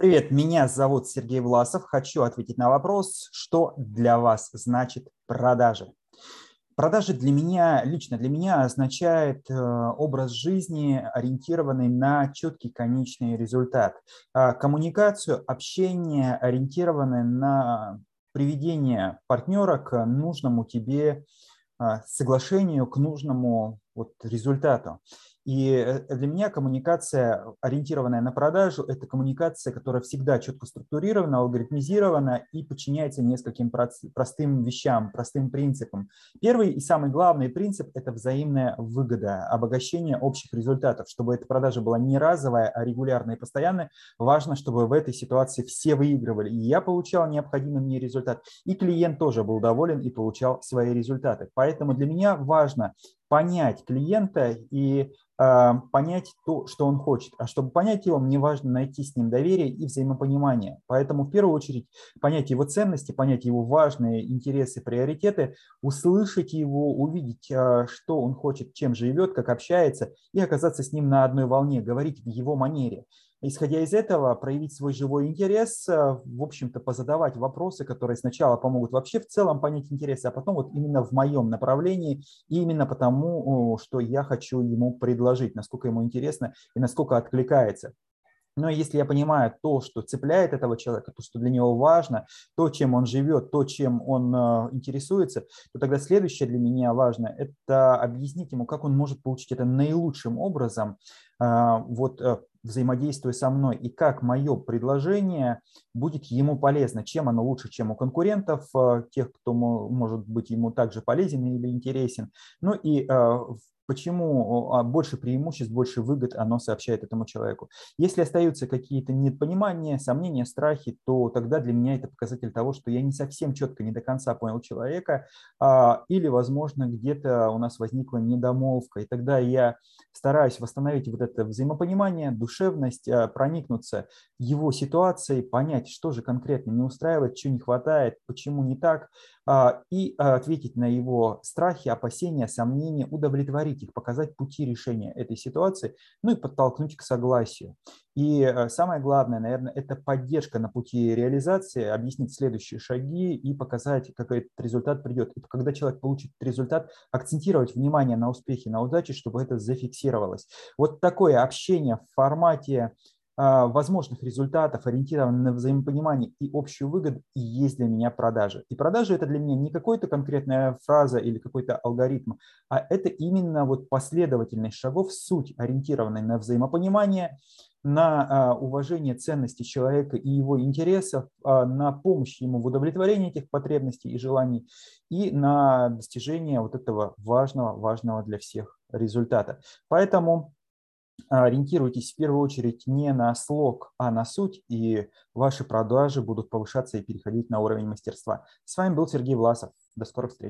Привет, меня зовут Сергей Власов. Хочу ответить на вопрос, что для вас значит продажи. Продажи для меня, лично для меня, означает э, образ жизни, ориентированный на четкий конечный результат. А коммуникацию, общение, ориентированное на приведение партнера к нужному тебе а, соглашению, к нужному вот результату. И э, для меня коммуникация, ориентированная на продажу, это коммуникация, которая всегда четко структурирована, алгоритмизирована и подчиняется нескольким простым вещам, простым принципам. Первый и самый главный принцип – это взаимная выгода, обогащение общих результатов. Чтобы эта продажа была не разовая, а регулярная и постоянная, важно, чтобы в этой ситуации все выигрывали. И я получал необходимый мне результат, и клиент тоже был доволен и получал свои результаты. Поэтому для меня важно понять клиента и э, понять то, что он хочет. А чтобы понять его, мне важно найти с ним доверие и взаимопонимание. Поэтому в первую очередь понять его ценности, понять его важные интересы, приоритеты, услышать его, увидеть, э, что он хочет, чем живет, как общается, и оказаться с ним на одной волне, говорить в его манере. Исходя из этого, проявить свой живой интерес, э, в общем-то, позадавать вопросы, которые сначала помогут вообще в целом понять интерес, а потом вот именно в моем направлении, именно потому, что я хочу ему предложить, насколько ему интересно и насколько откликается. Но если я понимаю то, что цепляет этого человека, то, что для него важно, то, чем он живет, то, чем он э, интересуется, то тогда следующее для меня важно – это объяснить ему, как он может получить это наилучшим образом, э, вот взаимодействуя со мной, и как мое предложение будет ему полезно, чем оно лучше, чем у конкурентов, э, тех, кто может быть ему также полезен или интересен. Ну и э, почему а, больше преимуществ, больше выгод оно сообщает этому человеку. Если остаются какие-то непонимания, сомнения, страхи, то тогда для меня это показатель того, что я не совсем четко, не до конца понял человека, а, или, возможно, где-то у нас возникла недомолвка, и тогда я стараюсь восстановить вот это взаимопонимание, душевность, а, проникнуться его ситуацией, понять, что же конкретно не устраивает, что не хватает, почему не так, и ответить на его страхи, опасения, сомнения, удовлетворить их, показать пути решения этой ситуации, ну и подтолкнуть к согласию. И э, самое главное, наверное, это поддержка на пути реализации, объяснить следующие шаги и показать, как этот результат придет. И когда человек получит результат, акцентировать внимание на успехе, на удаче, чтобы это зафиксировалось. Вот такое общение в формате возможных результатов, ориентированных на взаимопонимание и общую выгоду, и есть для меня продажи. И продажи это для меня не какая-то конкретная фраза или какой-то алгоритм, а это именно вот последовательность шагов, суть, ориентированная на взаимопонимание, на а, уважение ценностей человека и его интересов, а, на помощь ему в удовлетворении этих потребностей и желаний и на достижение вот этого важного, важного для всех результата. Поэтому ориентируйтесь в первую очередь не на слог, а на суть, и ваши продажи будут повышаться и переходить на уровень мастерства. С вами был Сергей Власов. До скорых встреч.